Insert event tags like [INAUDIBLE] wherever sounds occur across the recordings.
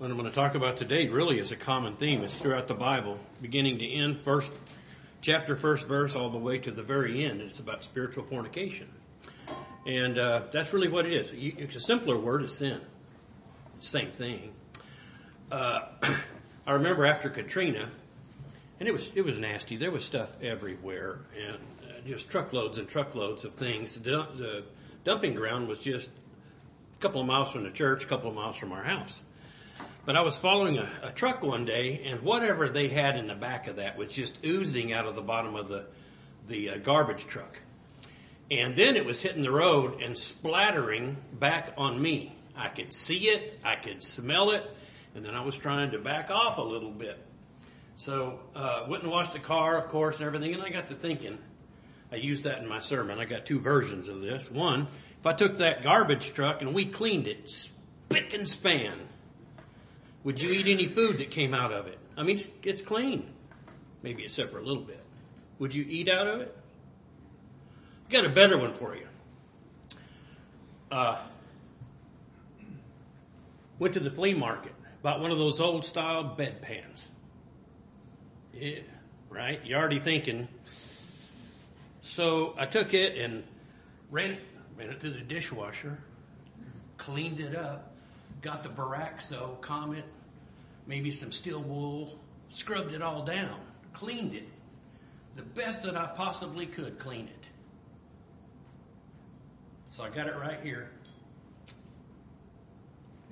what I'm going to talk about today really is a common theme. It's throughout the Bible, beginning to end, first chapter, first verse, all the way to the very end. It's about spiritual fornication. And uh, that's really what it is. It's a simpler word is sin. Same thing. Uh, [CLEARS THROAT] I remember after Katrina, and it was it was nasty. There was stuff everywhere, and uh, just truckloads and truckloads of things. The, the dumping ground was just a couple of miles from the church, a couple of miles from our house. But I was following a, a, truck one day, and whatever they had in the back of that was just oozing out of the bottom of the the uh, garbage truck. And then it was hitting the road and splattering back on me. I could see it, I could smell it, and then I was trying to back off a little bit. So uh, went and washed the car, of course, and everything. And I got to thinking. I used that in my sermon. I got two versions of this. One, if I took that garbage truck and we cleaned it spick and span would you eat any food that came out of it? I mean, it's, it's clean. Maybe except for a little bit. Would you eat out of it? I got a better one for you. Uh, went to the flea market, bought one of those old style bedpans. Yeah, right? You're already thinking. So I took it and ran ran it through the dishwasher, cleaned it up, got the Baraxo Comet, maybe some steel wool, scrubbed it all down, cleaned it. The best that I possibly could clean it. So I got it right here.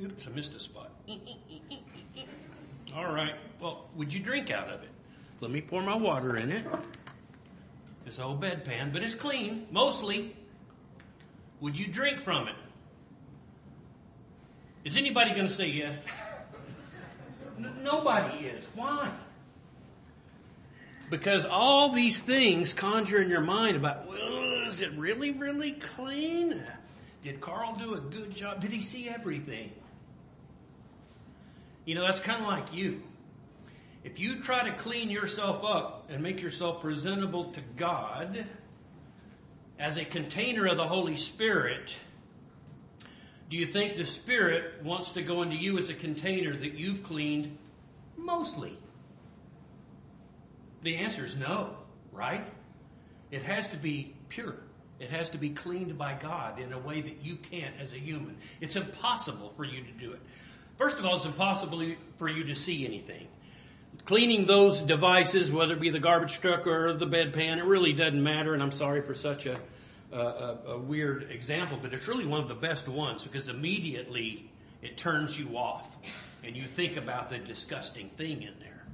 Oops, I missed a spot. All right. Well, would you drink out of it? Let me pour my water in it. This old bedpan, but it's clean, mostly. Would you drink from it? Is anybody going to say yes? N- nobody is. Why? Because all these things conjure in your mind about, well, is it really, really clean? Did Carl do a good job? Did he see everything? You know, that's kind of like you. If you try to clean yourself up and make yourself presentable to God as a container of the Holy Spirit, do you think the Spirit wants to go into you as a container that you've cleaned mostly? The answer is no, right? It has to be pure. It has to be cleaned by God in a way that you can't as a human. It's impossible for you to do it. First of all, it's impossible for you to see anything. Cleaning those devices, whether it be the garbage truck or the bedpan, it really doesn't matter, and I'm sorry for such a a, a, weird example, but it's really one of the best ones because immediately it turns you off and you think about the disgusting thing in there.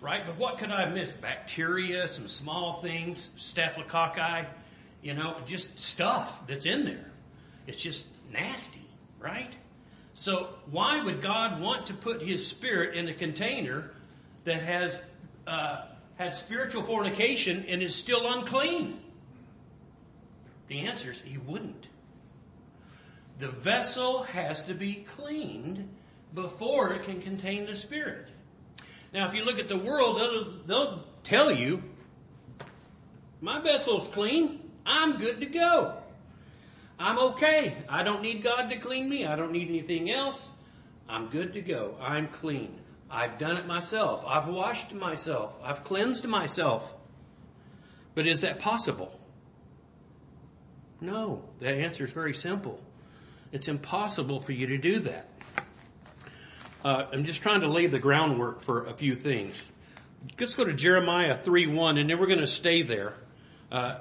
Right? But what could I miss? Bacteria, some small things, staphylococci, you know, just stuff that's in there. It's just nasty, right? So why would God want to put His Spirit in a container that has uh, had spiritual fornication and is still unclean? The answer is he wouldn't. The vessel has to be cleaned before it can contain the Spirit. Now, if you look at the world, they'll, they'll tell you, my vessel's clean. I'm good to go. I'm okay. I don't need God to clean me. I don't need anything else. I'm good to go. I'm clean. I've done it myself. I've washed myself. I've cleansed myself. But is that possible? No, the answer is very simple. It's impossible for you to do that. Uh, I'm just trying to lay the groundwork for a few things. Let's go to Jeremiah 3 1, and then we're going to stay there. Uh,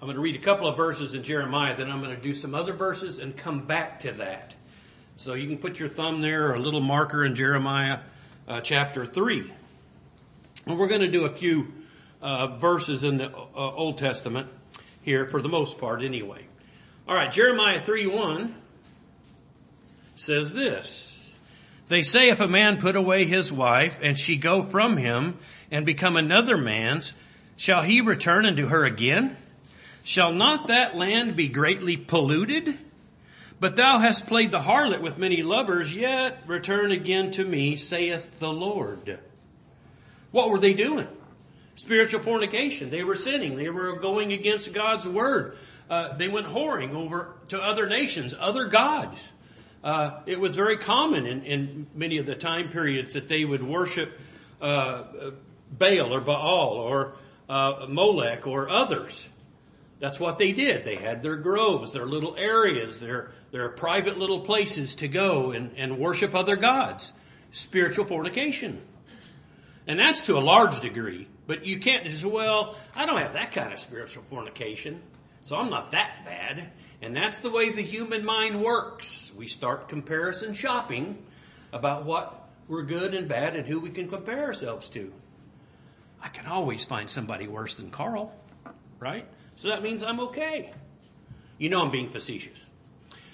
I'm going to read a couple of verses in Jeremiah, then I'm going to do some other verses and come back to that. So you can put your thumb there or a little marker in Jeremiah uh, chapter 3. And we're going to do a few uh, verses in the uh, Old Testament here for the most part anyway. All right, Jeremiah 3 1 says this. They say if a man put away his wife and she go from him and become another man's, shall he return unto her again? Shall not that land be greatly polluted? But thou hast played the harlot with many lovers, yet return again to me, saith the Lord. What were they doing? Spiritual fornication. They were sinning. They were going against God's word. Uh, they went whoring over to other nations, other gods. uh, it was very common in, in, many of the time periods that they would worship uh, Baal or Baal or uh, Molech or others. That's what they did. They had their groves, their little areas, their, their private little places to go and, and worship other gods. Spiritual fornication. And that's to a large degree. But you can't just, well, I don't have that kind of spiritual fornication. So I'm not that bad. And that's the way the human mind works. We start comparison shopping about what we're good and bad and who we can compare ourselves to. I can always find somebody worse than Carl, right? So that means I'm okay. You know I'm being facetious.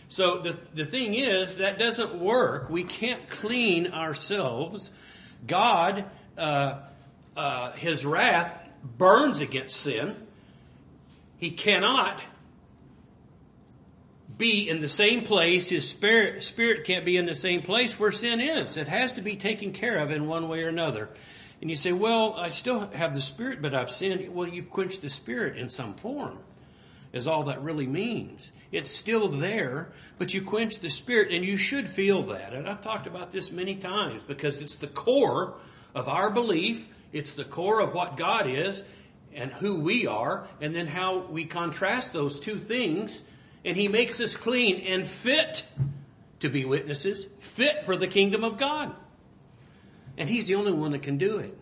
So the, the thing is, that doesn't work. We can't clean ourselves. God, uh, uh, His wrath burns against sin. He cannot be in the same place. His spirit, spirit can't be in the same place where sin is. It has to be taken care of in one way or another. And you say, well, I still have the Spirit, but I've sinned. Well, you've quenched the Spirit in some form, is all that really means. It's still there, but you quench the Spirit, and you should feel that. And I've talked about this many times because it's the core of our belief. It's the core of what God is and who we are, and then how we contrast those two things. And He makes us clean and fit to be witnesses, fit for the kingdom of God. And he's the only one that can do it.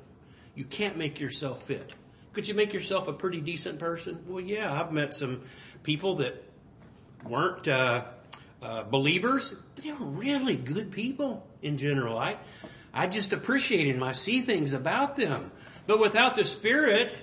You can't make yourself fit. Could you make yourself a pretty decent person? Well, yeah, I've met some people that weren't uh, uh, believers, they were really good people in general. I, I just appreciated them. I see things about them. But without the Spirit,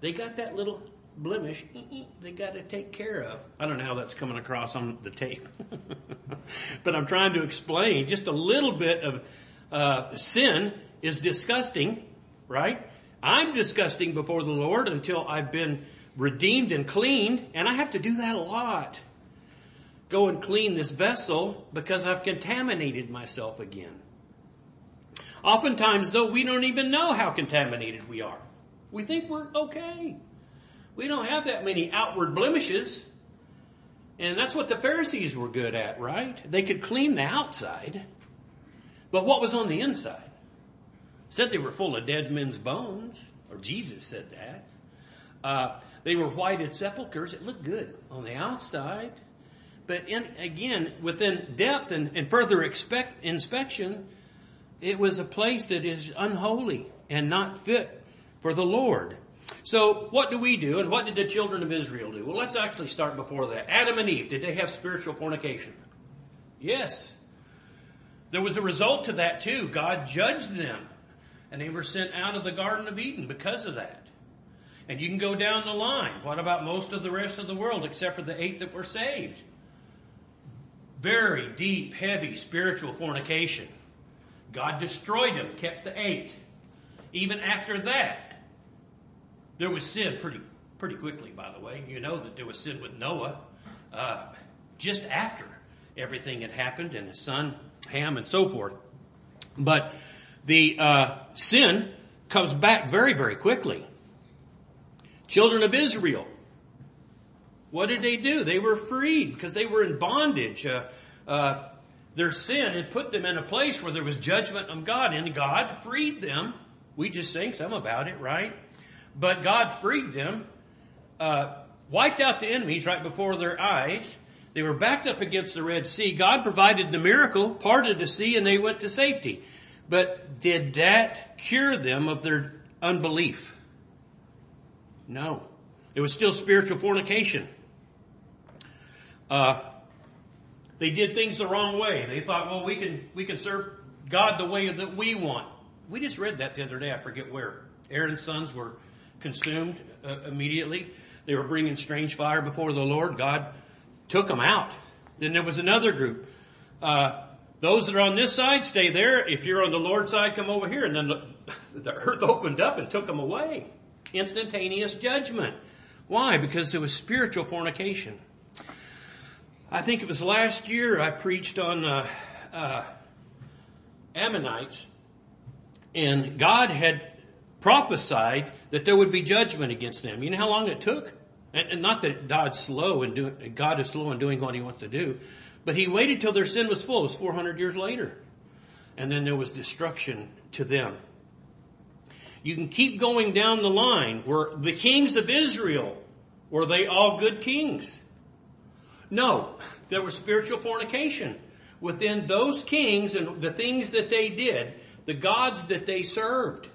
they got that little blemish [LAUGHS] they got to take care of. I don't know how that's coming across on the tape. [LAUGHS] but I'm trying to explain just a little bit of uh, sin is disgusting, right? I'm disgusting before the Lord until I've been redeemed and cleaned, and I have to do that a lot. Go and clean this vessel because I've contaminated myself again. Oftentimes, though, we don't even know how contaminated we are. We think we're okay. We don't have that many outward blemishes. And that's what the Pharisees were good at, right? They could clean the outside. But what was on the inside? Said they were full of dead men's bones, or Jesus said that. Uh, they were whited sepulchres. It looked good on the outside. But in, again, within depth and, and further expect, inspection, it was a place that is unholy and not fit for the Lord. So what do we do and what did the children of Israel do? Well, let's actually start before that. Adam and Eve, did they have spiritual fornication? Yes. There was a result to that too. God judged them and they were sent out of the Garden of Eden because of that. And you can go down the line. What about most of the rest of the world except for the eight that were saved? Very deep, heavy spiritual fornication. God destroyed them, kept the eight. Even after that, there was sin pretty, pretty quickly, by the way. You know that there was sin with Noah, uh, just after everything had happened and his son Ham and so forth. But the uh, sin comes back very, very quickly. Children of Israel, what did they do? They were freed because they were in bondage. Uh, uh, their sin had put them in a place where there was judgment of God, and God freed them. We just sang some about it, right? But God freed them, uh, wiped out the enemies right before their eyes, they were backed up against the Red Sea. God provided the miracle, parted the sea, and they went to safety. But did that cure them of their unbelief? No. It was still spiritual fornication. Uh, they did things the wrong way. They thought, well, we can, we can serve God the way that we want. We just read that the other day. I forget where. Aaron's sons were consumed uh, immediately. They were bringing strange fire before the Lord. God took them out. Then there was another group. Uh, those that are on this side stay there. If you're on the Lord's side, come over here. And then the, [LAUGHS] the earth opened up and took them away. Instantaneous judgment. Why? Because there was spiritual fornication. I think it was last year I preached on uh, uh, Ammonites, and God had prophesied that there would be judgment against them. You know how long it took? And, and not that God's slow in doing, God is slow in doing what He wants to do, But he waited till their sin was full. It was 400 years later. And then there was destruction to them. You can keep going down the line. Were the kings of Israel, were they all good kings? No. There was spiritual fornication within those kings and the things that they did, the gods that they served.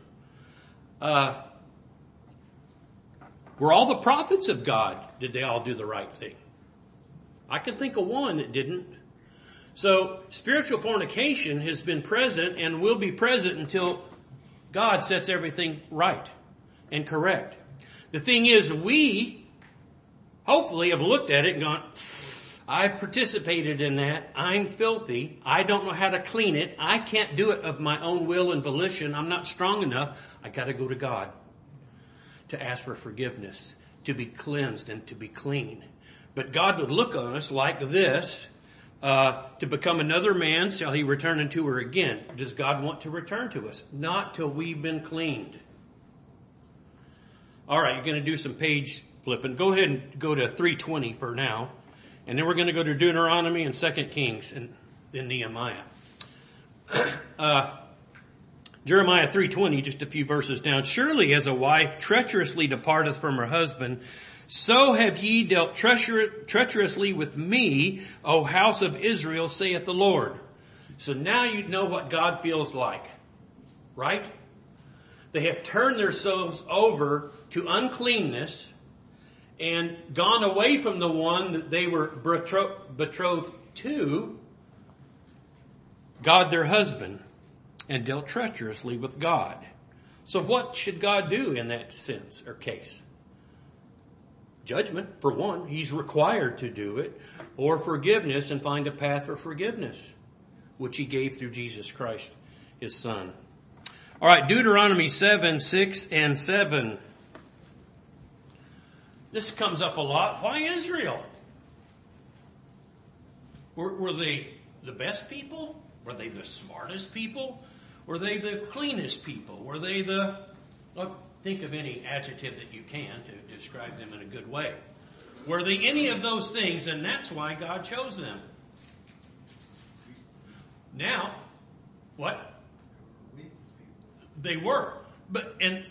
Uh, were all the prophets of God, did they all do the right thing? I can think of one that didn't. So spiritual fornication has been present and will be present until God sets everything right and correct. The thing is, we hopefully have looked at it and gone, I've participated in that. I'm filthy. I don't know how to clean it. I can't do it of my own will and volition. I'm not strong enough. I gotta go to God to ask for forgiveness, to be cleansed and to be clean. But God would look on us like this, uh, to become another man shall he return unto her again. Does God want to return to us? Not till we've been cleaned. All right, you're going to do some page flipping. Go ahead and go to 320 for now. And then we're going to go to Deuteronomy and Second Kings and then Nehemiah. [COUGHS] Uh, Jeremiah 3.20, just a few verses down. Surely as a wife treacherously departeth from her husband, so have ye dealt treacherously with me, O house of Israel, saith the Lord. So now you know what God feels like. Right? They have turned themselves over to uncleanness and gone away from the one that they were betrothed to, God their husband, and dealt treacherously with God. So what should God do in that sense or case? Judgment, for one. He's required to do it. Or forgiveness and find a path for forgiveness, which he gave through Jesus Christ, his son. Alright, Deuteronomy 7, 6 and 7. This comes up a lot. Why Israel? Were, were they the best people? Were they the smartest people? Were they the cleanest people? Were they the, well, think of any adjective that you can to describe them in a good way. Were they any of those things? And that's why God chose them. Now, what? They were. But, and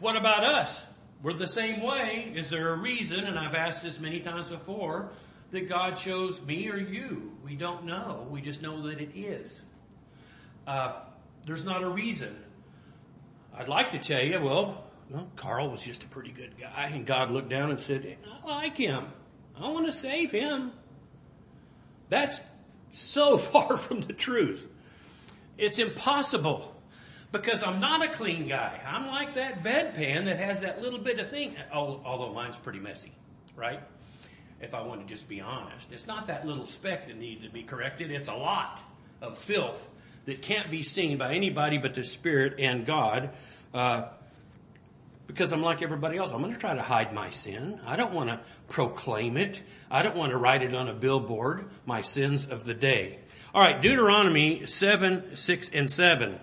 what about us? We're the same way. Is there a reason, and I've asked this many times before, that God chose me or you? We don't know. We just know that it is. Uh, there's not a reason. I'd like to tell you, well, well, Carl was just a pretty good guy, and God looked down and said, I like him. I want to save him. That's so [LAUGHS] far from the truth. It's impossible because I'm not a clean guy. I'm like that bedpan that has that little bit of thing, although mine's pretty messy, right? If I want to just be honest. It's not that little speck that needs to be corrected. It's a lot of filth that can't be seen by anybody but the Spirit and God. Uh, because I'm like everybody else. I'm going to try to hide my sin. I don't want to proclaim it. I don't want to write it on a billboard, my sins of the day. All right, Deuteronomy 7, 6, and 7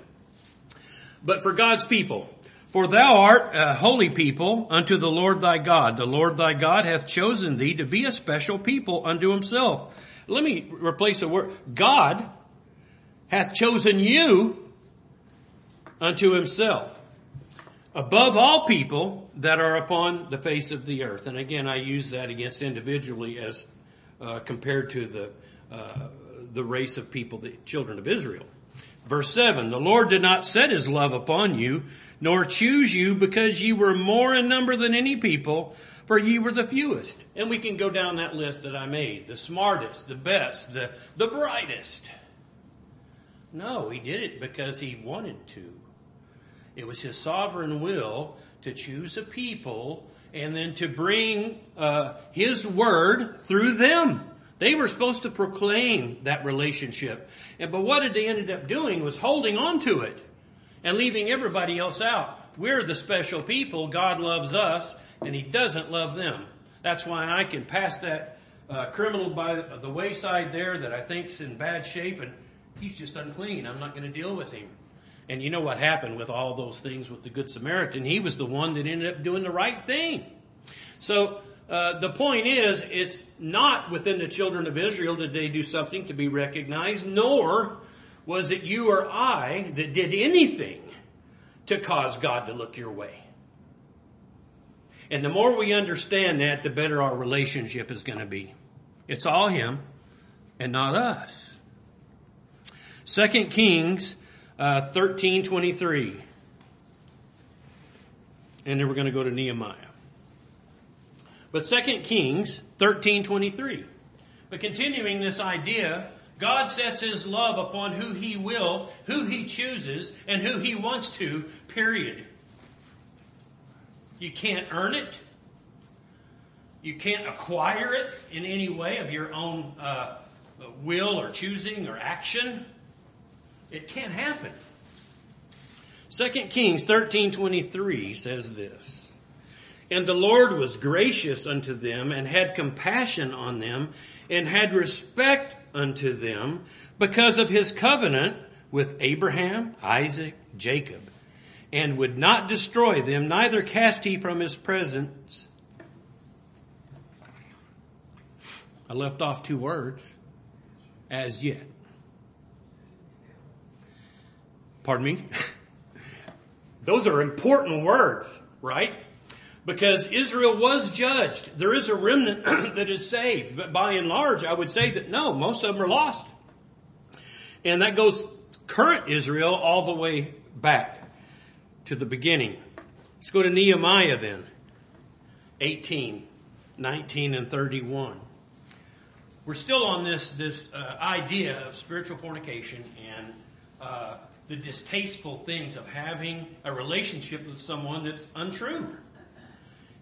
but for God's people. For thou art a holy people unto the Lord thy God. The Lord thy God hath chosen thee to be a special people unto himself. Let me replace the word. God hath chosen you unto himself above all people that are upon the face of the earth. And again, I use that against individually as uh, compared to the uh, the race of people, the children of Israel. Verse 7, the Lord did not set his love upon you, nor choose you because ye were more in number than any people, for ye were the fewest. And we can go down that list that I made. The smartest, the best, the, the brightest. No, he did it because he wanted to. It was his sovereign will to choose a people and then to bring uh, his word through them. They were supposed to proclaim that relationship. And, but what did they ended up doing was holding on to it and leaving everybody else out. We're the special people. God loves us and he doesn't love them. That's why I can pass that uh, criminal by the wayside there that I think's in bad shape and he's just unclean. I'm not going to deal with him. And you know what happened with all those things with the Good Samaritan? He was the one that ended up doing the right thing. So uh, the point is, it's not within the children of Israel did they do something to be recognized, nor was it you or I that did anything to cause God to look your way. And the more we understand that, the better our relationship is going to be. It's all Him and not us. Second Kings uh, 13 23. And then we're going to go to Nehemiah. But 2 Kings 13 23. But continuing this idea, God sets his love upon who he will, who he chooses, and who he wants to, period. You can't earn it. You can't acquire it in any way of your own uh, will or choosing or action. It can't happen. 2 Kings 13:23 says this. And the Lord was gracious unto them and had compassion on them and had respect unto them because of his covenant with Abraham, Isaac, Jacob, and would not destroy them, neither cast he from his presence. I left off two words. As yet. Pardon me? [LAUGHS] Those are important words, right? Because Israel was judged. There is a remnant [CLEARS THROAT] that is saved. But by and large, I would say that no, most of them are lost. And that goes current Israel all the way back to the beginning. Let's go to Nehemiah then. 18, 19, and 31. We're still on this, this uh, idea of spiritual fornication and uh, the distasteful things of having a relationship with someone that's untrue.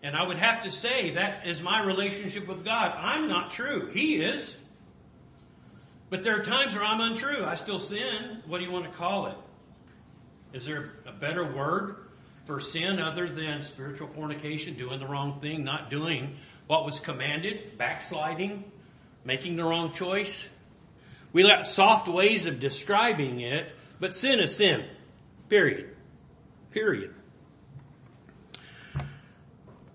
And I would have to say that is my relationship with God. I'm not true. He is. But there are times where I'm untrue. I still sin. What do you want to call it? Is there a better word for sin other than spiritual fornication, doing the wrong thing, not doing what was commanded, backsliding, making the wrong choice? We got soft ways of describing it, but sin is sin. Period. Period.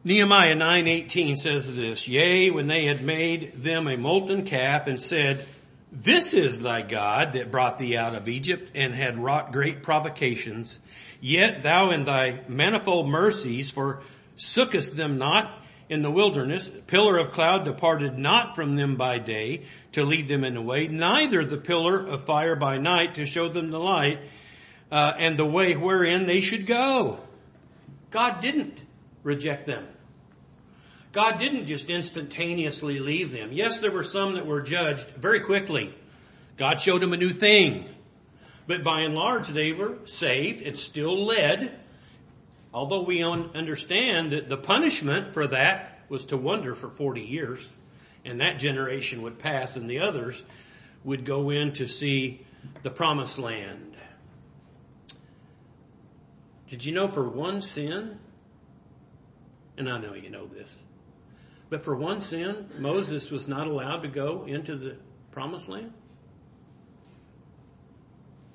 Nehemiah 9:18 says this, Yea, when they had made them a molten calf and said, This is thy God that brought thee out of Egypt and had wrought great provocations, yet thou in thy manifold mercies forsookest them not in the wilderness, pillar of cloud departed not from them by day to lead them in the way, neither the pillar of fire by night to show them the light, uh, and the way wherein they should go. God didn't reject them. God didn't just instantaneously leave them. Yes, there were some that were judged very quickly. God showed them a new thing. But by and large, they were saved and still led. Although we understand that the punishment for that was to wander for 40 years, and that generation would pass, and the others would go in to see the promised land. Did you know for one sin, and I know you know this, but for one sin, Moses was not allowed to go into the promised land.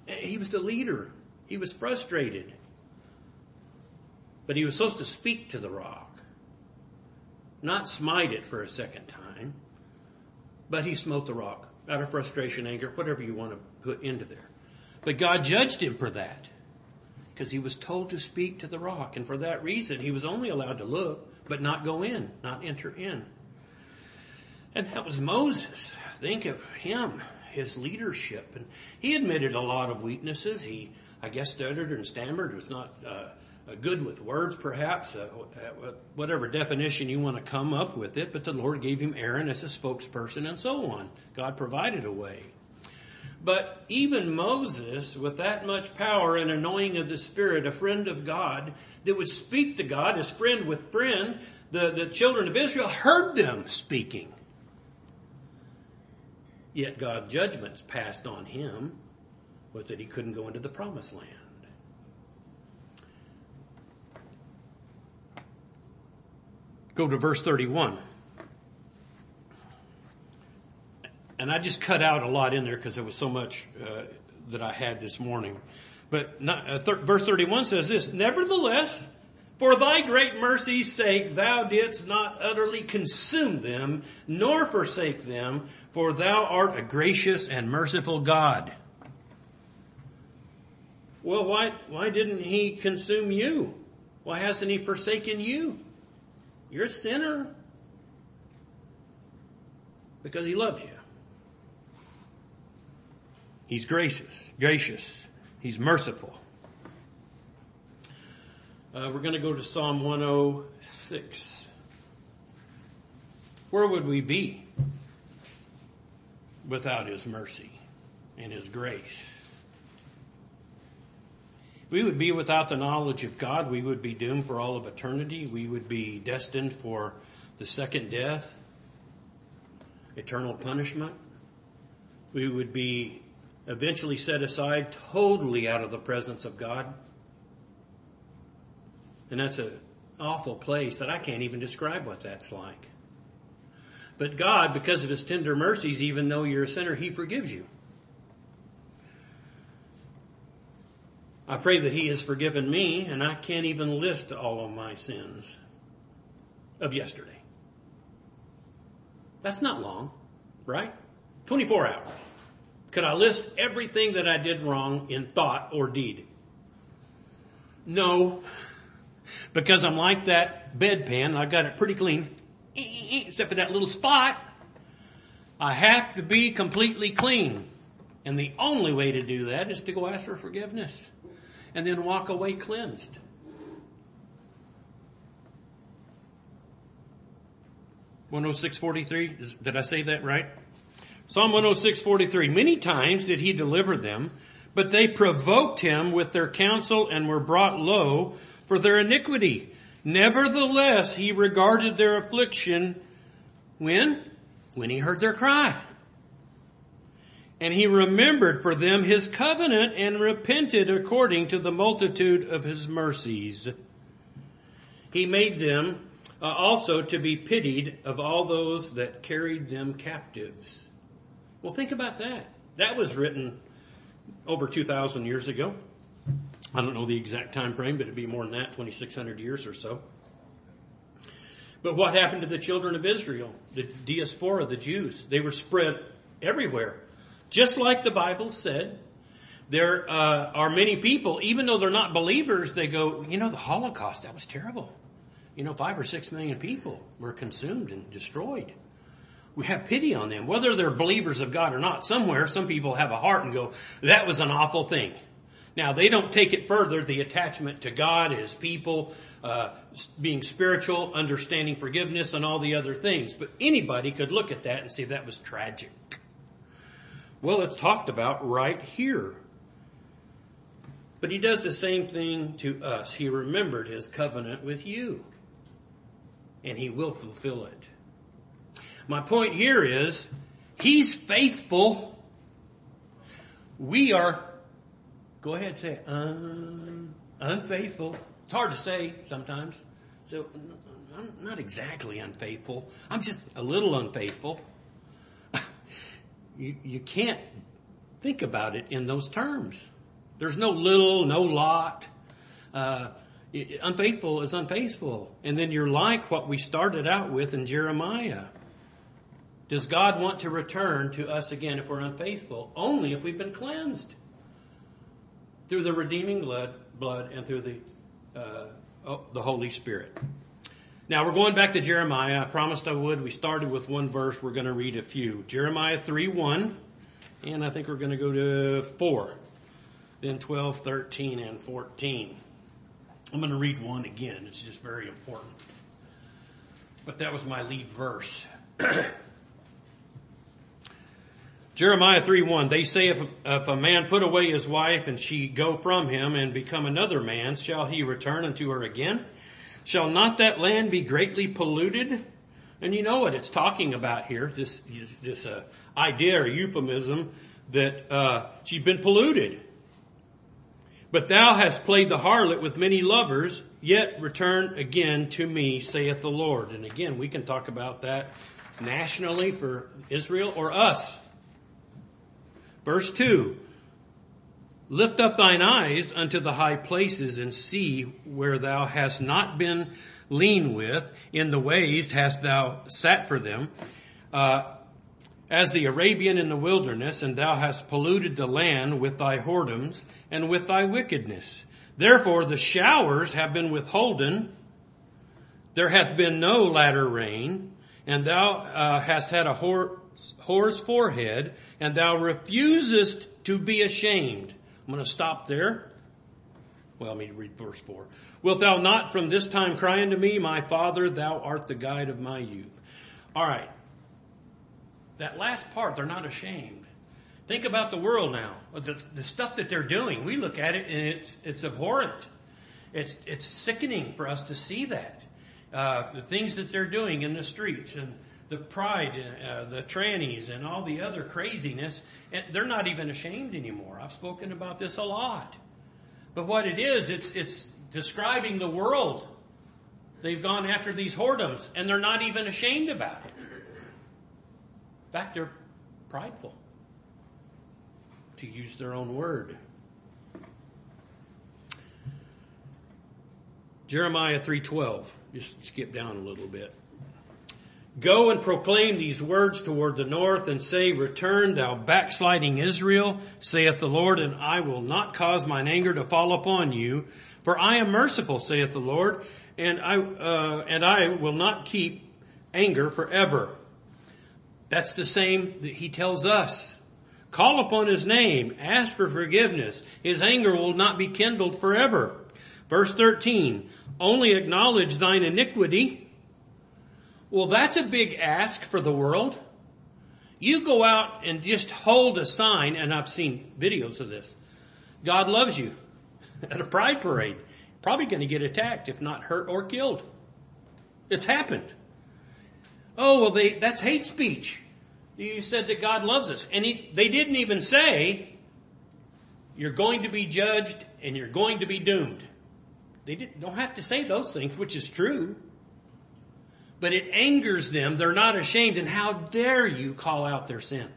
Eh, he was the leader. He was frustrated. But he was supposed to speak to the rock, not smite it for a second time. But he smote the rock out of frustration, anger, whatever you want to put into there. But God judged him for that because he was told to speak to the rock. And for that reason, he was only allowed to look but not go in, not enter in. And that was Moses. Think of him, his leadership. And he admitted a lot of weaknesses. He, I guess, stuttered and stammered, was not uh, good with words, perhaps, uh, whatever definition you want to come up with it. But the Lord gave him Aaron as a spokesperson and so on. God provided a way. But even Moses, with that much power and anointing of the Spirit, a friend of God, that would speak to God as friend with friend, the, the children of Israel heard them speaking. Yet God's judgments passed on him was that he couldn't go into the promised land. Go to verse 31. And I just cut out a lot in there because there was so much uh, that I had this morning. But not, uh, th- verse 31 says this, Nevertheless, For thy great mercy's sake, thou didst not utterly consume them, nor forsake them, for thou art a gracious and merciful God. Well, why, why didn't he consume you? Why hasn't he forsaken you? You're a sinner. Because he loves you. He's gracious, gracious. He's merciful. Uh, we're going to go to Psalm 106. Where would we be without His mercy and His grace? We would be without the knowledge of God. We would be doomed for all of eternity. We would be destined for the second death, eternal punishment. We would be eventually set aside totally out of the presence of God. And that's an awful place that I can't even describe what that's like. But God, because of His tender mercies, even though you're a sinner, He forgives you. I pray that He has forgiven me, and I can't even list all of my sins of yesterday. That's not long, right? 24 hours. Could I list everything that I did wrong in thought or deed? No [LAUGHS] because I'm like that bedpan. I got it pretty clean, except for that little spot. I have to be completely clean. And the only way to do that is to go ask for forgiveness and then walk away cleansed. One oh six forty three. Did I say that right? Psalm one hundred oh six forty three. Many times did he deliver them, but they provoked him with their counsel and were brought low for their iniquity. Nevertheless, he regarded their affliction when? When he heard their cry. And he remembered for them his covenant and repented according to the multitude of his mercies. He made them uh, also to be pitied of all those that carried them captives. Well, think about that. That was written over 2,000 years ago. I don't know the exact time frame, but it'd be more than that, 2,600 years or so. But what happened to the children of Israel, the diaspora, the Jews? They were spread everywhere. Just like the Bible said, there uh, are many people, even though they're not believers, they go, you know, the Holocaust, that was terrible. You know, five or six million people were consumed and destroyed. We have pity on them, whether they're believers of God or not. Somewhere, some people have a heart and go, that was an awful thing. Now, they don't take it further, the attachment to God, His people, uh, being spiritual, understanding forgiveness, and all the other things. But anybody could look at that and see that was tragic. Well, it's talked about right here. But He does the same thing to us. He remembered His covenant with you, and He will fulfill it. My point here is, He's faithful. We are Go ahead, and say Un, unfaithful. It's hard to say sometimes. So I'm not exactly unfaithful. I'm just a little unfaithful. [LAUGHS] you, you can't think about it in those terms. There's no little, no lot. Uh, unfaithful is unfaithful. And then you're like what we started out with in Jeremiah. Does God want to return to us again if we're unfaithful? Only if we've been cleansed through the redeeming blood, blood and through the, uh, oh, the Holy Spirit. Now we're going back to Jeremiah. I promised I would. We started with one verse. We're going to read a few. Jeremiah 3 1. And I think we're going to go to 4. Then 12, 13, and 14. I'm going to read one again. It's just very important. But that was my lead verse. [CLEARS THROAT] Jeremiah 3 1, they say if, if a man put away his wife and she go from him and become another man, shall he return unto her again? Shall not that land be greatly polluted? And you know what it's talking about here, this, this uh, idea or euphemism that uh, she's been polluted. But thou hast played the harlot with many lovers, yet return again to me, saith the Lord. And again, we can talk about that nationally for Israel or us. Verse 2. Lift up thine eyes unto the high places and see where thou hast not been lean with. In the ways hast thou sat for them. Uh, as the Arabian in the wilderness, and thou hast polluted the land with thy whoredoms and with thy wickedness. Therefore the showers have been withholden. There hath been no latter rain, and thou uh, hast had a whore, whore's forehead, and thou refusest to be ashamed. I'm going to stop there. Well, let me read verse 4. Wilt thou not from this time cry unto me, My Father, thou art the guide of my youth? All right. That last part, they're not ashamed. Think about the world now. The, the stuff that they're doing, we look at it and it's, it's abhorrent. It's, it's sickening for us to see that. Uh, the things that they're doing in the streets and the pride, uh, the trannies, and all the other craziness, and they're not even ashamed anymore. I've spoken about this a lot. But what it is, it's, it's describing the world. They've gone after these whoredoms, and they're not even ashamed about it. In fact, they're prideful, to use their own word. Jeremiah 3:12. Just skip down a little bit. Go and proclaim these words toward the north and say, Return, thou backsliding Israel, saith the Lord, and I will not cause mine anger to fall upon you, for I am merciful, saith the Lord, and I, uh, and I will not keep anger forever. That's the same that he tells us. Call upon his name, ask for forgiveness. His anger will not be kindled forever. Verse 13, only acknowledge thine iniquity. Well, that's a big ask for the world. You go out and just hold a sign, and I've seen videos of this. God loves you [LAUGHS] at a pride parade. Probably going to get attacked, if not hurt or killed. It's happened. Oh, well, they, that's hate speech. You said that God loves us. And he, they didn't even say, you're going to be judged and you're going to be doomed. They don't have to say those things, which is true. But it angers them. They're not ashamed. And how dare you call out their sin?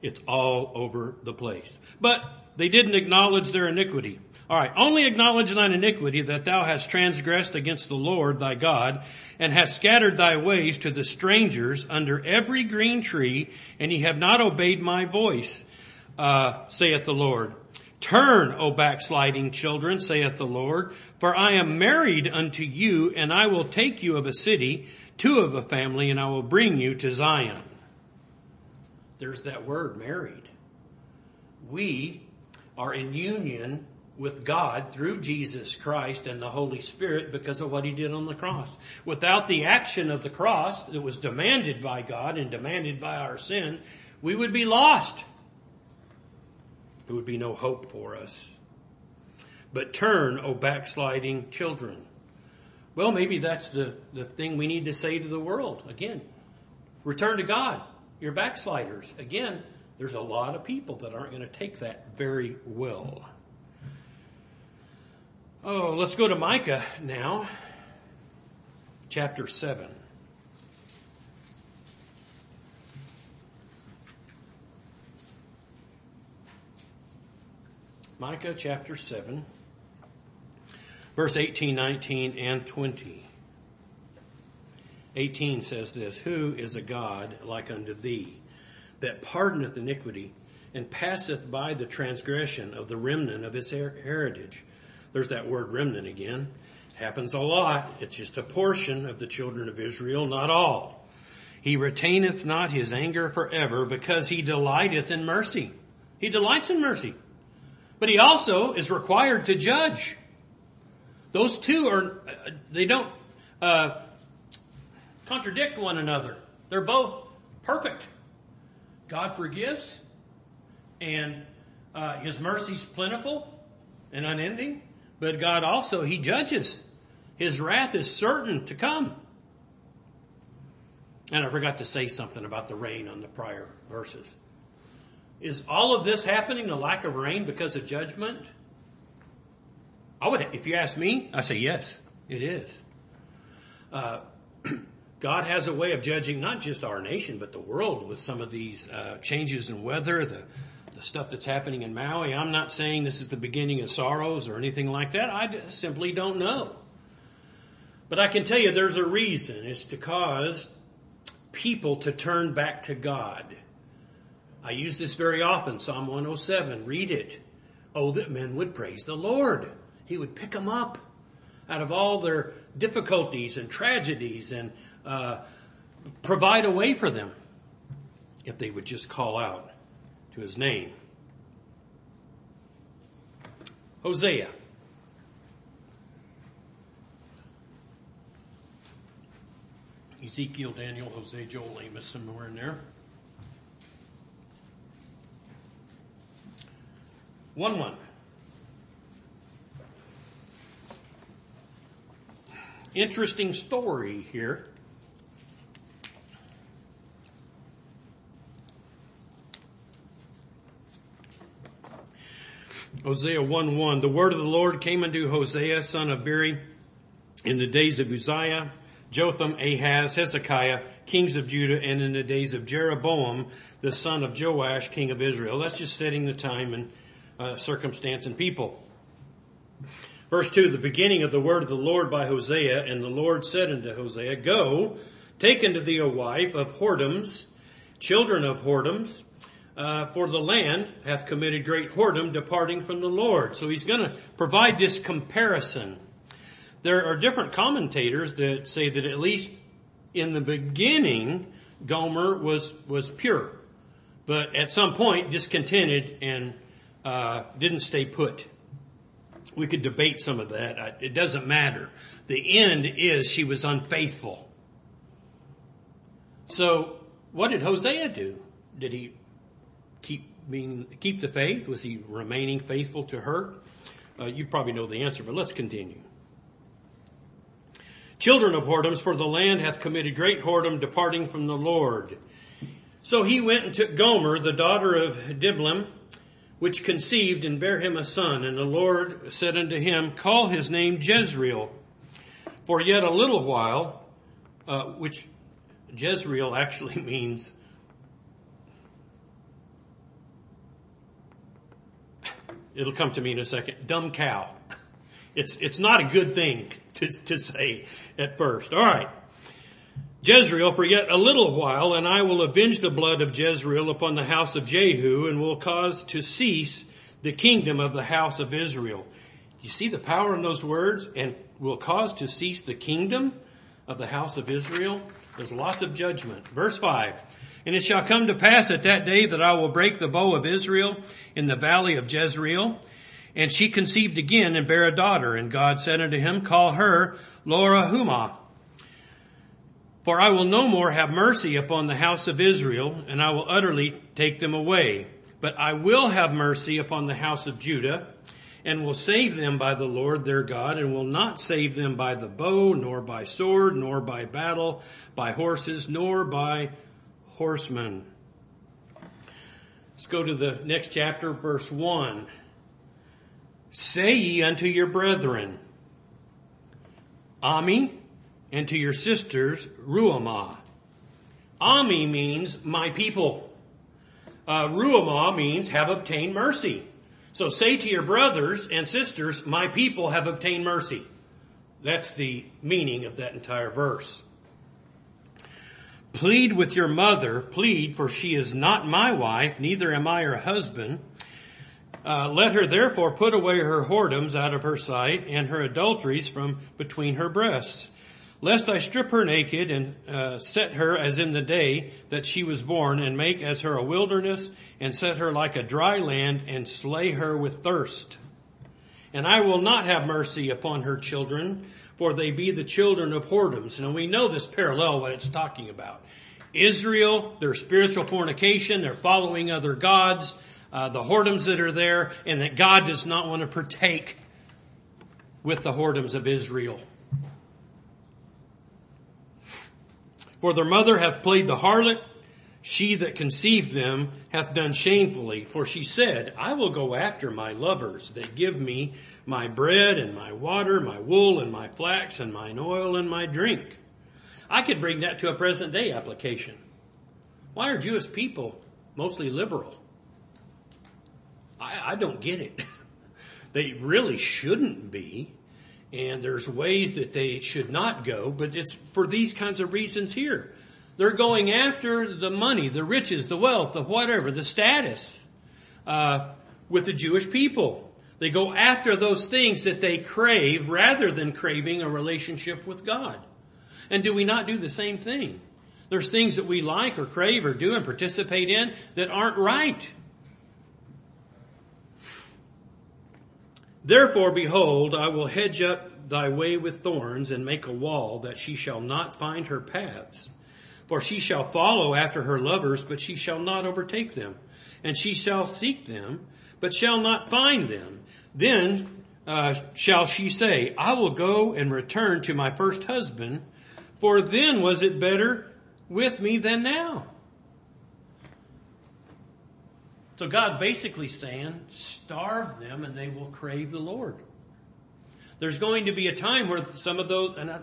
It's all over the place. But they didn't acknowledge their iniquity. All right. Only acknowledge thine iniquity that thou hast transgressed against the Lord thy God and hast scattered thy ways to the strangers under every green tree and ye have not obeyed my voice, uh, saith the Lord. Turn, O backsliding children, saith the Lord, for I am married unto you and I will take you of a city, two of a family, and I will bring you to Zion. There's that word, married. We are in union with God through Jesus Christ and the Holy Spirit because of what he did on the cross. Without the action of the cross that was demanded by God and demanded by our sin, we would be lost. There would be no hope for us. But turn, O backsliding children. Well, maybe that's the, the thing we need to say to the world. Again, return to God. You're backsliders. Again, there's a lot of people that aren't going to take that very well. Oh, let's go to Micah now, chapter 7. Micah chapter 7, verse 18, 19, and 20. 18 says this, Who is a God like unto thee, that pardoneth iniquity, and passeth by the transgression of the remnant of his heritage? There's that word remnant again. Happens a lot. It's just a portion of the children of Israel, not all. He retaineth not his anger forever because he delighteth in mercy. He delights in mercy. But he also is required to judge. Those two are, they don't uh, contradict one another. They're both perfect. God forgives, and uh, his mercy's plentiful and unending. But God also, He judges. His wrath is certain to come. And I forgot to say something about the rain on the prior verses. Is all of this happening, the lack of rain, because of judgment? I would, if you ask me, I say yes, it is. Uh, [CLEARS THROAT] God has a way of judging not just our nation, but the world with some of these uh, changes in weather, the, the stuff that's happening in Maui. I'm not saying this is the beginning of sorrows or anything like that. I simply don't know. But I can tell you there's a reason. It's to cause people to turn back to God. I use this very often, Psalm 107. Read it. Oh, that men would praise the Lord. He would pick them up out of all their difficulties and tragedies and uh, provide a way for them if they would just call out to his name. Hosea. Ezekiel, Daniel, Hosea, Joel, Amos, somewhere in there. 1 1. Interesting story here. Hosea 1 1. The word of the Lord came unto Hosea, son of Beeri, in the days of Uzziah, Jotham, Ahaz, Hezekiah, kings of Judah, and in the days of Jeroboam, the son of Joash, king of Israel. That's just setting the time and uh, circumstance and people. Verse 2, the beginning of the word of the Lord by Hosea, and the Lord said unto Hosea, Go, take unto thee a wife of whoredoms, children of whoredoms, uh, for the land hath committed great whoredom, departing from the Lord. So he's going to provide this comparison. There are different commentators that say that at least in the beginning, Gomer was, was pure, but at some point discontented and didn't stay put. We could debate some of that. It doesn't matter. The end is she was unfaithful. So, what did Hosea do? Did he keep being keep the faith? Was he remaining faithful to her? Uh, you probably know the answer, but let's continue. Children of whoredoms, for the land hath committed great whoredom, departing from the Lord. So he went and took Gomer, the daughter of Diblaim, which conceived and bare him a son. And the Lord said unto him, Call his name Jezreel. For yet a little while, uh, which Jezreel actually [LAUGHS] means it'll come to me in a second, dumb cow. [LAUGHS] It's, it's not a good thing [LAUGHS] to, to say at first. All right. Jezreel for yet a little while, and I will avenge the blood of Jezreel upon the house of Jehu, and will cause to cease the kingdom of the house of Israel. You see the power in those words? And will cause to cease the kingdom of the house of Israel? There's lots of judgment. Verse 5. And it shall come to pass at that day that I will break the bow of Israel in the valley of Jezreel. And she conceived again and bare a daughter. And God said unto him, Call her Lo-ruhamah for I will no more have mercy upon the house of Israel, and I will utterly take them away. But I will have mercy upon the house of Judah, and will save them by the Lord their God, and will not save them by the bow, nor by sword, nor by battle, by horses, nor by horsemen. Let's go to the next chapter, verse 1. Say ye unto your brethren, Ammi, and to your sisters, Ruhamah. Ammi means my people. Uh, Ruhamah means have obtained mercy. So say to your brothers and sisters, my people have obtained mercy. That's the meaning of that entire verse. Plead with your mother, plead, for she is not my wife, neither am I her husband. Uh, let her therefore put away her whoredoms out of her sight and her adulteries from between her breasts lest I strip her naked and uh, set her as in the day that she was born and make as her a wilderness and set her like a dry land and slay her with thirst. And I will not have mercy upon her children, for they be the children of whoredoms. Now we know this parallel what it's talking about. Israel, their spiritual fornication, they're following other gods, uh, the whoredoms that are there, and that God does not want to partake with the whoredoms of Israel. For their mother hath played the harlot, she that conceived them hath done shamefully. For she said, I will go after my lovers that give me my bread and my water, my wool and my flax and mine oil and my drink. I could bring that to a present day application. Why are Jewish people mostly liberal? I, I don't get it. [LAUGHS] they really shouldn't be. And there's ways that they should not go, but it's for these kinds of reasons here. They're going after the money, the riches, the wealth, the whatever, the status, uh, with the Jewish people. They go after those things that they crave rather than craving a relationship with God. And do we not do the same thing? There's things that we like or crave or do and participate in that aren't right. Therefore, behold, I will hedge up thy way with thorns and make a wall that she shall not find her paths. For she shall follow after her lovers, but she shall not overtake them. And she shall seek them, but shall not find them. Then uh, shall she say, I will go and return to my first husband, for then was it better with me than now. So God basically saying, starve them and they will crave the Lord. There's going to be a time where some of those, and I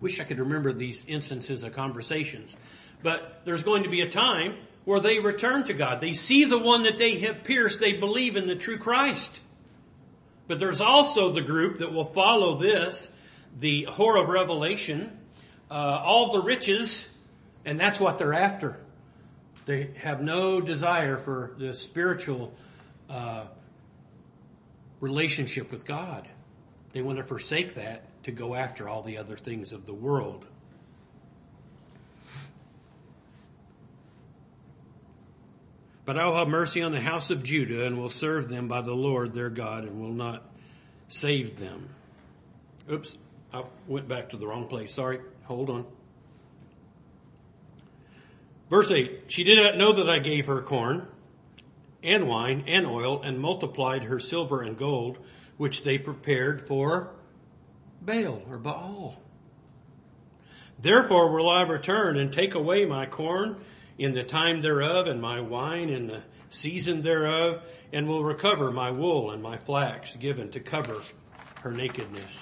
wish I could remember these instances of conversations, but there's going to be a time where they return to God. They see the one that they have pierced. They believe in the true Christ. But there's also the group that will follow this, the whore of Revelation, uh, all the riches, and that's what they're after. They have no desire for the spiritual uh, relationship with God. They want to forsake that to go after all the other things of the world. But I will have mercy on the house of Judah and will serve them by the Lord their God and will not save them. Oops, I went back to the wrong place. Sorry, hold on. Verse 8, she did not know that I gave her corn and wine and oil and multiplied her silver and gold, which they prepared for Baal or Baal. Therefore will I return and take away my corn in the time thereof and my wine in the season thereof and will recover my wool and my flax given to cover her nakedness.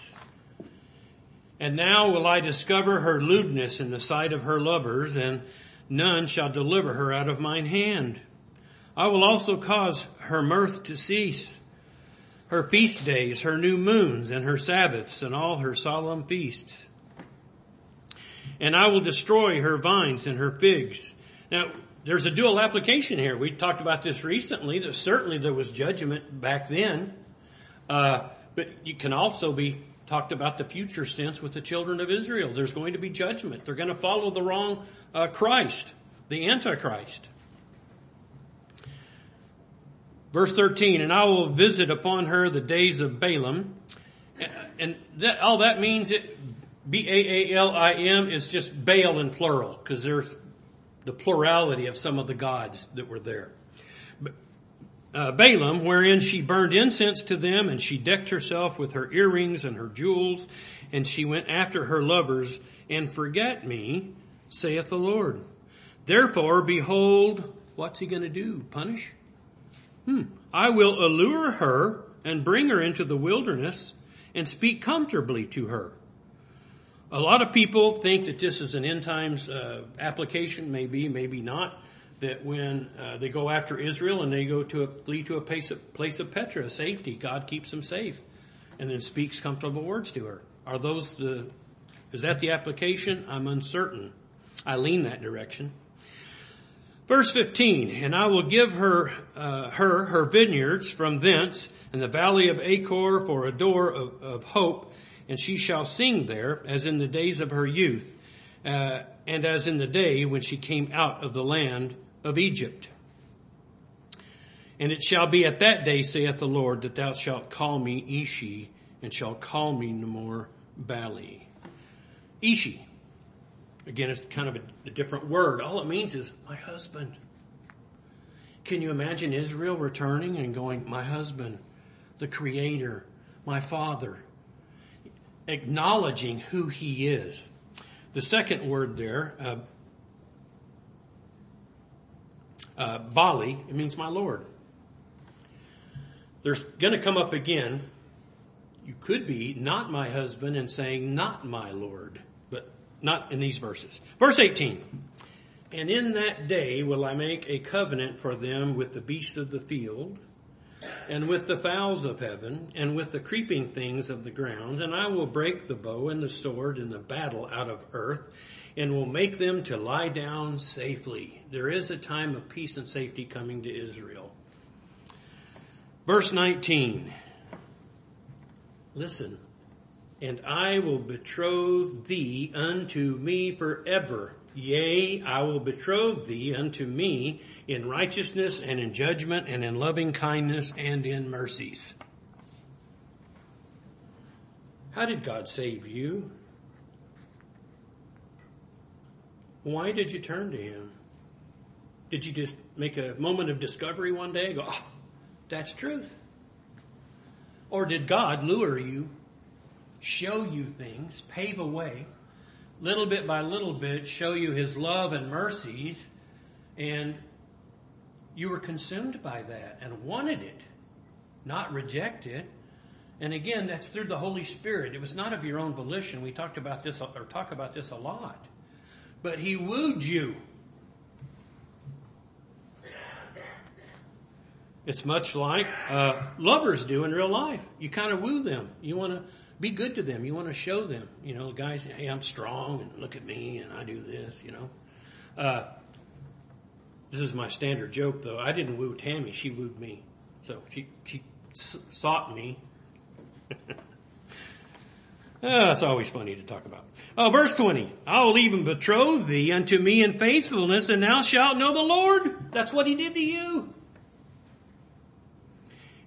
And now will I discover her lewdness in the sight of her lovers and none shall deliver her out of mine hand. I will also cause her mirth to cease, her feast days, her new moons, and her Sabbaths, and all her solemn feasts. And I will destroy her vines and her figs. Now, there's a dual application here. We talked about this recently. That certainly there was judgment back then, uh, but it can also be talked about the future sense with the children of Israel. There's going to be judgment. They're going to follow the wrong uh, Christ, the Antichrist. Verse 13, and I will visit upon her the days of Baalim. And that, all that means it, B-A-A-L-I-M is just Baal in plural, because there's the plurality of some of the gods that were there uh, Baalim, wherein she burned incense to them, and she decked herself with her earrings and her jewels, and she went after her lovers, and forget me, saith the Lord. Therefore, behold, what's he going to do? Punish? Hmm. I will allure her and bring her into the wilderness and speak comfortably to her. A lot of people think that this is an end times uh, application, maybe, maybe not that when uh, they go after Israel and they go to a, flee to a place of, place of Petra, safety, God keeps them safe, and then speaks comfortable words to her. Are those the? Is that the application? I'm uncertain. I lean that direction. Verse 15, and I will give her, uh, her, her vineyards from thence, and the valley of Achor for a door of, of hope, and she shall sing there, as in the days of her youth, uh, and as in the day when she came out of the land of Egypt. And it shall be at that day, saith the Lord, that thou shalt call me Ishi, and shalt call me no more Baali. Ishi. Again, it's kind of a, a different word. All it means is my husband. Can you imagine Israel returning and going, my husband, the creator, my father, acknowledging who he is. The second word there, uh, uh, Baali, it means my Lord. There's going to come up again. You could be not my husband and saying not my Lord, but not in these verses. Verse 18. And in that day will I make a covenant for them with the beasts of the field, and with the fowls of heaven, and with the creeping things of the ground, and I will break the bow and the sword and the battle out of earth, and will make them to lie down safely. There is a time of peace and safety coming to Israel. Verse 19. Listen. And I will betroth thee unto me forever Yea, I will betroth thee unto me in righteousness and in judgment and in loving kindness and in mercies. How did God save you? Why did you turn to Him? Did you just make a moment of discovery one day and go, oh, that's truth? Or did God lure you, show you things, pave a way, little bit by little bit show you his love and mercies and you were consumed by that and wanted it, not reject it. And again, that's through the Holy Spirit. It was not of your own volition. We talked about this or talk about this a lot. But he wooed you. It's much like uh, lovers do in real life. You kind of woo them. You want to be good to them. You want to show them, you know, guys, hey, I'm strong and look at me and I do this, you know. Uh, this is my standard joke though. I didn't woo Tammy, she wooed me. So she, she sought me. [LAUGHS] Ah, that's always funny to talk about. Oh, verse 20. I will even betroth thee unto me in faithfulness and thou shalt know the Lord. That's what he did to you.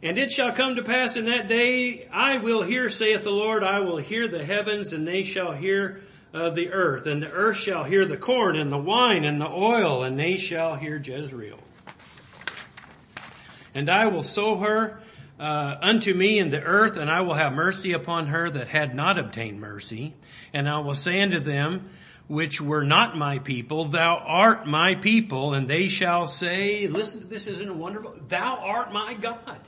And it shall come to pass in that day, I will hear, saith the Lord, I will hear the heavens, and they shall hear uh, the earth, and the earth shall hear the corn, and the wine, and the oil, and they shall hear Jezreel. And I will sow her uh, unto me in the earth, and I will have mercy upon her that had not obtained mercy. And I will say unto them, which were not my people, thou art my people, and they shall say, listen, this isn't wonderful, thou art my God.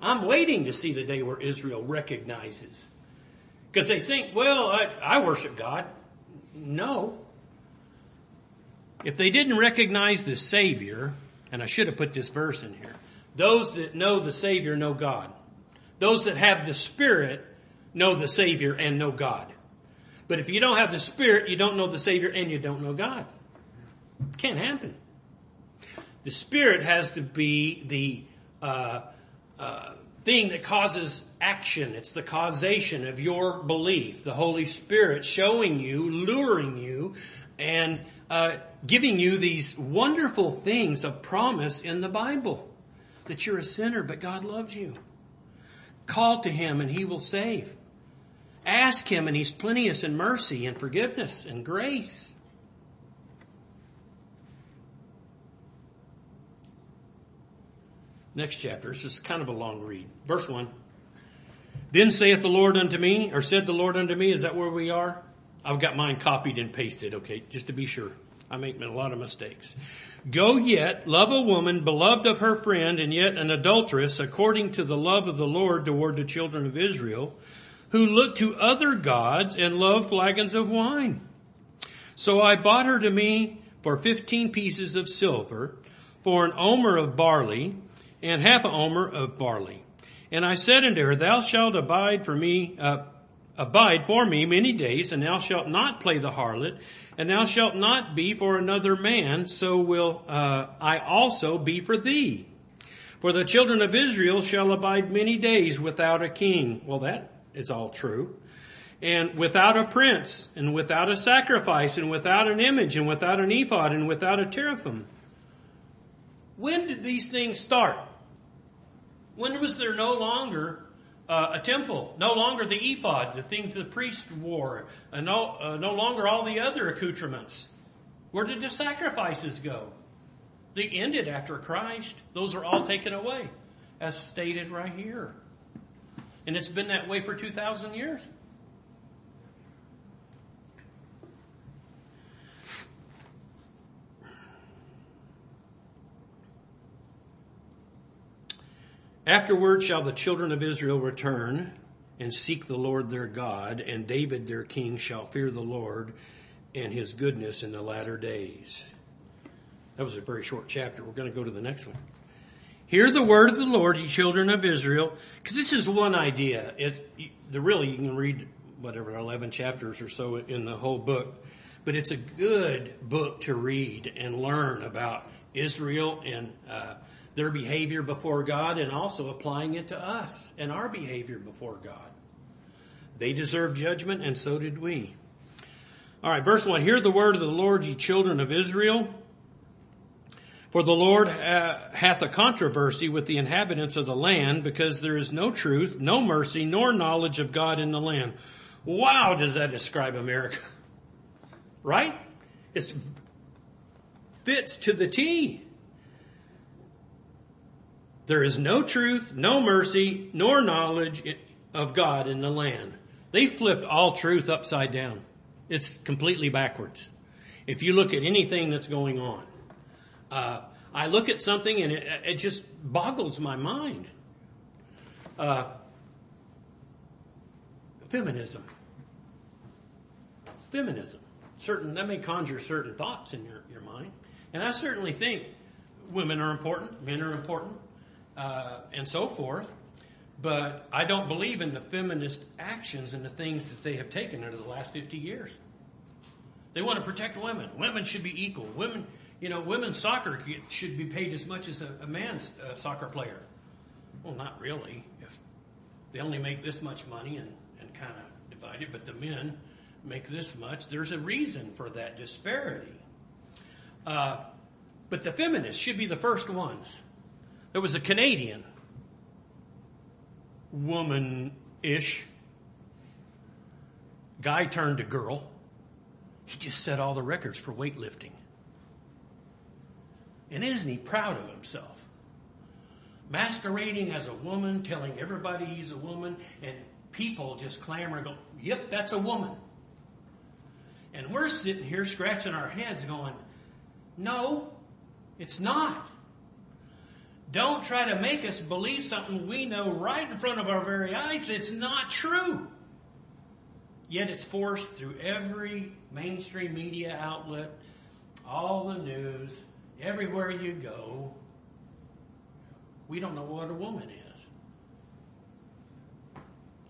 I'm waiting to see the day where Israel recognizes. Because they think, well, I, I worship God. No. If they didn't recognize the Savior, and I should have put this verse in here, those that know the Savior know God. Those that have the Spirit know the Savior and know God. But if you don't have the Spirit, you don't know the Savior and you don't know God. It can't happen. The Spirit has to be the uh, uh, thing that causes action. It's the causation of your belief. The Holy Spirit showing you, luring you, and uh, giving you these wonderful things of promise in the Bible. That you're a sinner, but God loves you. Call to Him and He will save. Ask Him and He's plenteous in mercy and forgiveness and grace. Next chapter. This is kind of a long read. Verse 1. Then saith the Lord unto me, or said the Lord unto me, is that where we are? I've got mine copied and pasted, okay, just to be sure. I make a lot of mistakes. Go yet, love a woman, beloved of her friend, and yet an adulteress, according to the love of the Lord toward the children of Israel, who look to other gods and love flagons of wine. So I bought her to me for fifteen pieces of silver, for an omer of barley, and half a omer of barley. And I said unto her, Thou shalt abide for me, uh, abide for me many days, and thou shalt not play the harlot, and thou shalt not be for another man, so will uh, I also be for thee. For the children of Israel shall abide many days without a king. Well, that is all true. And without a prince, and without a sacrifice, and without an image, and without an ephod, and without a teraphim. When did these things start? When was there no longer uh, a temple, no longer the ephod, the thing the priest wore, and no, uh, no longer all the other accoutrements? Where did the sacrifices go? They ended after Christ. Those are all taken away, as stated right here. And it's been that way for 2,000 years. Afterward shall the children of Israel return and seek the Lord their God, and David their king shall fear the Lord and his goodness in the latter days. That was a very short chapter. We're going to go to the next one. Hear the word of the Lord, ye children of Israel, because this is one idea. It, the really, you can read whatever, 11 chapters or so in the whole book, but it's a good book to read and learn about Israel and uh, their behavior before God and also applying it to us and our behavior before God. They deserve judgment and so did we. All right, verse 1. Hear the word of the Lord, ye children of Israel. For the Lord uh, hath a controversy with the inhabitants of the land because there is no truth, no mercy, nor knowledge of God in the land. Wow, does that describe America? [LAUGHS] right? It fits to the T. There is no truth, no mercy, nor knowledge of God in the land. They flipped all truth upside down. It's completely backwards. If you look at anything that's going on, uh, I look at something and it, it just boggles my mind. Uh, feminism. Feminism. Certain that may conjure certain thoughts in your, your mind, and I certainly think women are important, men are important, uh, and so forth. But I don't believe in the feminist actions and the things that they have taken over the last 50 years. They want to protect women. Women should be equal. Women, you know, women's soccer should be paid as much as a, a man's uh, soccer player. Well, not really. If they only make this much money and, and kind of divide it, but the men make this much, there's a reason for that disparity. Uh, but the feminists should be the first ones. There was a Canadian woman ish guy turned to girl. He just set all the records for weightlifting. And isn't he proud of himself? Masquerading as a woman, telling everybody he's a woman, and people just clamor and go, Yep, that's a woman. And we're sitting here scratching our heads going, No, it's not. Don't try to make us believe something we know right in front of our very eyes that's not true. Yet it's forced through every mainstream media outlet, all the news, everywhere you go. We don't know what a woman is.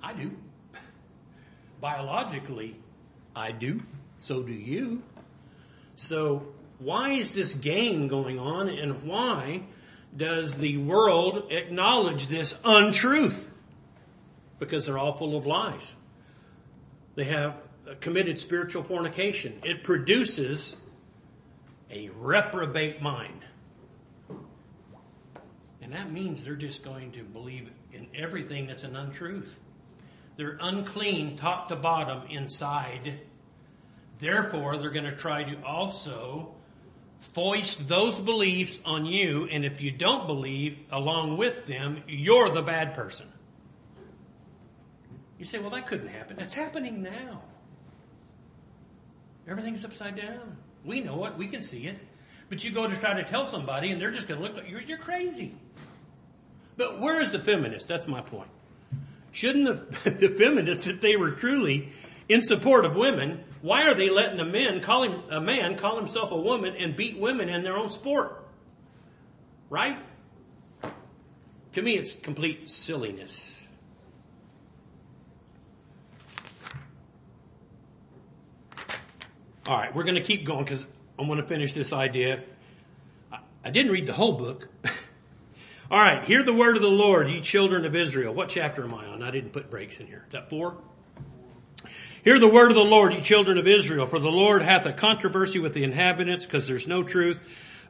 I do. [LAUGHS] Biologically, I do. So do you. So why is this game going on and why does the world acknowledge this untruth? Because they're all full of lies. They have committed spiritual fornication. It produces a reprobate mind. And that means they're just going to believe in everything that's an untruth. They're unclean top to bottom inside. Therefore, they're going to try to also foist those beliefs on you, and if you don't believe along with them, you're the bad person. You say, well, that couldn't happen. It's happening now. Everything's upside down. We know it. We can see it. But you go to try to tell somebody, and they're just going to look like you're, you're crazy. But where is the feminist? That's my point. Shouldn't the, [LAUGHS] the feminists, if they were truly in support of women, why are they letting a man call him a man call himself a woman and beat women in their own sport? Right? To me, it's complete silliness. All right, we're going to keep going because I want to finish this idea. I didn't read the whole book. [LAUGHS] All right, hear the word of the Lord, ye children of Israel. What chapter am I on? I didn't put breaks in here. Is that four? Hear the word of the Lord, ye children of Israel, for the Lord hath a controversy with the inhabitants, because there's no truth,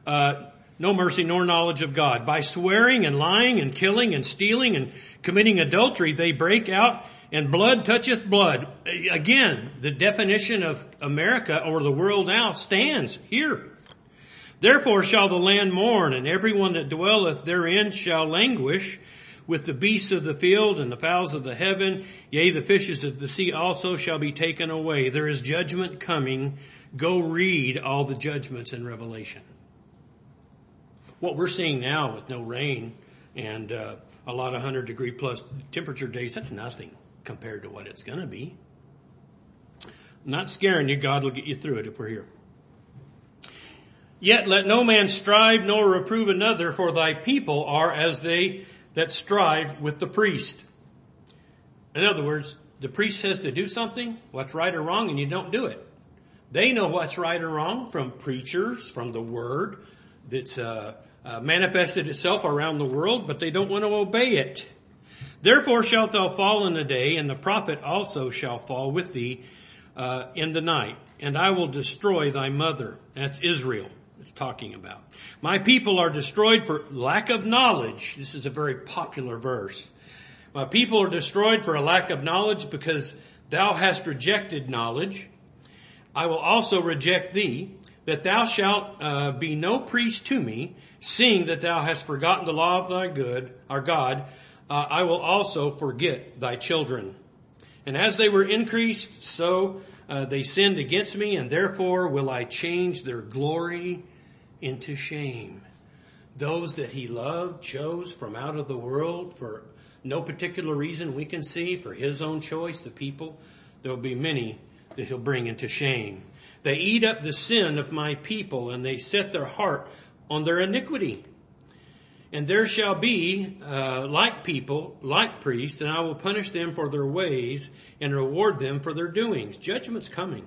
uh, no mercy, nor knowledge of God. By swearing and lying and killing and stealing and committing adultery, they break out, and blood toucheth blood. Again, the definition of America or the world now stands here. Therefore shall the land mourn, and everyone that dwelleth therein shall languish with the beasts of the field and the fowls of the heaven, yea, the fishes of the sea also shall be taken away. There is judgment coming. Go read all the judgments in Revelation. What we're seeing now with no rain and uh, a lot of 100 degree plus temperature days, that's nothing. compared to what it's going to be. I'm not scaring you. God will get you through it if we're here. Yet let no man strive nor reprove another, for thy people are as they that strive with the priest. In other words, the priest says to do something, what's right or wrong, and you don't do it. They know what's right or wrong from preachers, from the word that's uh, uh, manifested itself around the world, but they don't want to obey it. Therefore shalt thou fall in the day, and the prophet also shall fall with thee uh, in the night, and I will destroy thy mother. That's Israel. It's talking about. My people are destroyed for lack of knowledge. This is a very popular verse. My people are destroyed for a lack of knowledge because thou hast rejected knowledge. I will also reject thee, that thou shalt uh, be no priest to me, seeing that thou hast forgotten the law of thy good, our God. Uh, I will also forget thy children. And as they were increased, so uh, they sinned against me, and therefore will I change their glory into shame. Those that he loved, chose from out of the world for no particular reason we can see, for his own choice, the people, there will be many that he'll bring into shame. They eat up the sin of my people, and they set their heart on their iniquity. And there shall be, uh, like people, like priests, and I will punish them for their ways and reward them for their doings. Judgment's coming.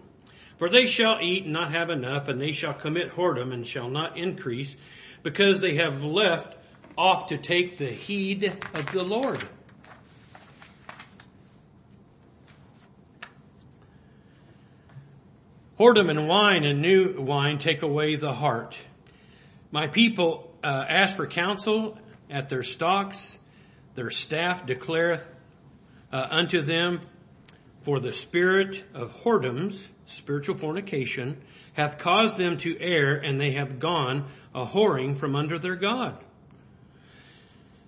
For they shall eat and not have enough, and they shall commit whoredom and shall not increase, because they have left off to take the heed of the Lord. Whoredom and wine and new wine take away the heart. My people uh, ask for counsel at their stocks. Their staff declareth uh, unto them, for the spirit of whoredoms, spiritual fornication, hath caused them to err, and they have gone a whoring from under their God.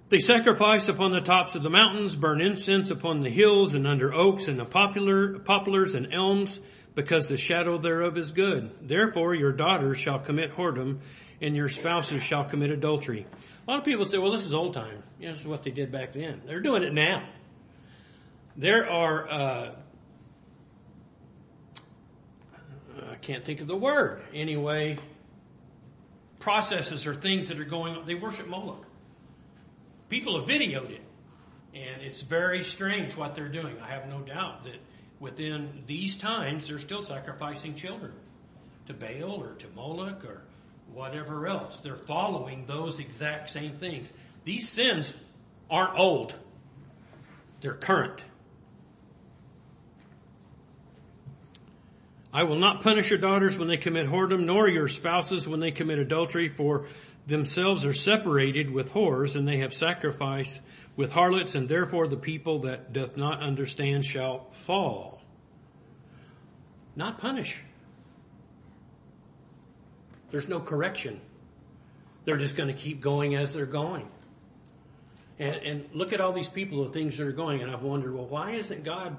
They sacrifice upon the tops of the mountains, burn incense upon the hills and under oaks and the popular, poplars and elms, because the shadow thereof is good. Therefore your daughters shall commit whoredom, and your spouses shall commit adultery. A lot of people say, well, this is old time. You know, this is what they did back then. They're doing it now. There are, uh, I can't think of the word. Anyway, processes or things that are going on. They worship Moloch. People have videoed it. And it's very strange what they're doing. I have no doubt that within these times, they're still sacrificing children to Baal or to Moloch or whatever else. They're following those exact same things. These sins aren't old. They're current. I will not punish your daughters when they commit whoredom, nor your spouses when they commit adultery, for themselves are separated with whores, and they have sacrificed with harlots, and therefore the people that doth not understand shall fall. Not punish. There's no correction. They're just going to keep going as they're going. And, and look at all these people, the things that are going, and I've wondered, well, why isn't God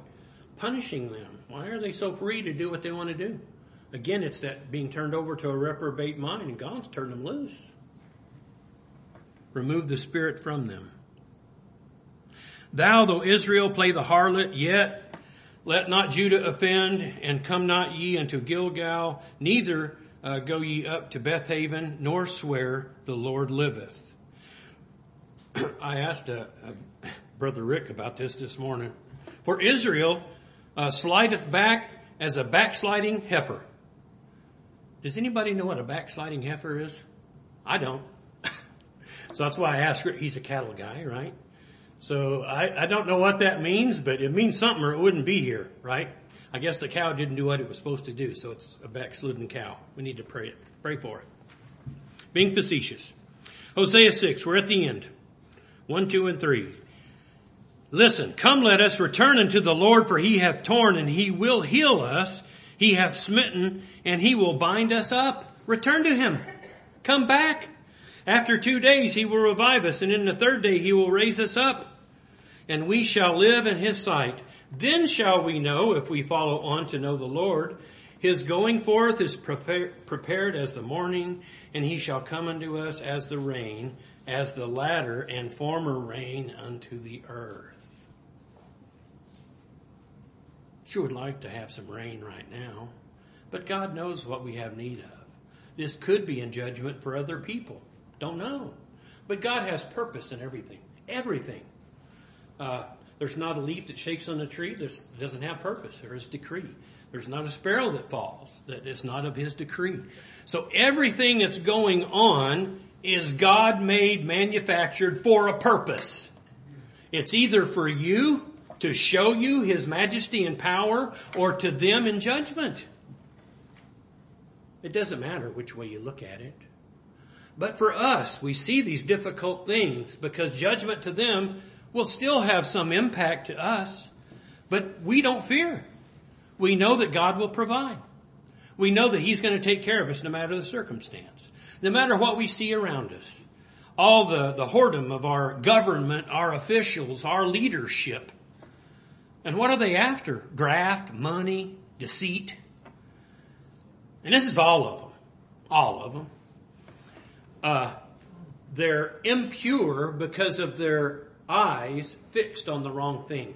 punishing them? Why are they so free to do what they want to do? Again, it's that being turned over to a reprobate mind, and God's turned them loose. Remove the spirit from them. Thou, though Israel, play the harlot, yet let not Judah offend, and come not ye unto Gilgal, neither uh, go ye up to Bethaven, nor swear, the Lord liveth. [CLEARS THROAT] I asked uh, uh, Brother Rick about this this morning. For Israel uh, slideth back as a backsliding heifer. Does anybody know what a backsliding heifer is? I don't. [LAUGHS] so that's why I asked. He's a cattle guy, right? So I, I don't know what that means, but it means something or it wouldn't be here, right? I guess the cow didn't do what it was supposed to do, so it's a backslidden cow. We need to pray it, pray for it. Being facetious. Hosea 6, we're at the end. 1, 2, and 3. Listen, come let us return unto the Lord, for he hath torn and he will heal us. He hath smitten and he will bind us up. Return to him. Come back. After two days he will revive us, and in the third day he will raise us up, and we shall live in his sight. Then shall we know if we follow on to know the Lord. His going forth is prepared as the morning, and he shall come unto us as the rain, as the latter and former rain unto the earth. Sure would like to have some rain right now, but God knows what we have need of. This could be in judgment for other people. Don't know. But God has purpose in everything. Everything. Uh, there's not a leaf that shakes on the tree that doesn't have purpose or his decree. There's not a sparrow that falls that is not of his decree. So everything that's going on is God made, manufactured for a purpose. It's either for you to show you his majesty and power or to them in judgment. It doesn't matter which way you look at it. But for us, we see these difficult things because judgment to them will still have some impact to us. But we don't fear. We know that God will provide. We know that He's going to take care of us no matter the circumstance. No matter what we see around us. All the, the whoredom of our government, our officials, our leadership. And what are they after? Graft, money, deceit. And this is all of them. All of them. Uh, they're impure because of their eyes fixed on the wrong thing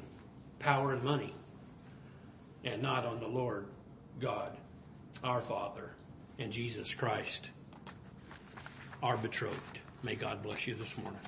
power and money, and not on the Lord God, our Father, and Jesus Christ, our betrothed. May God bless you this morning.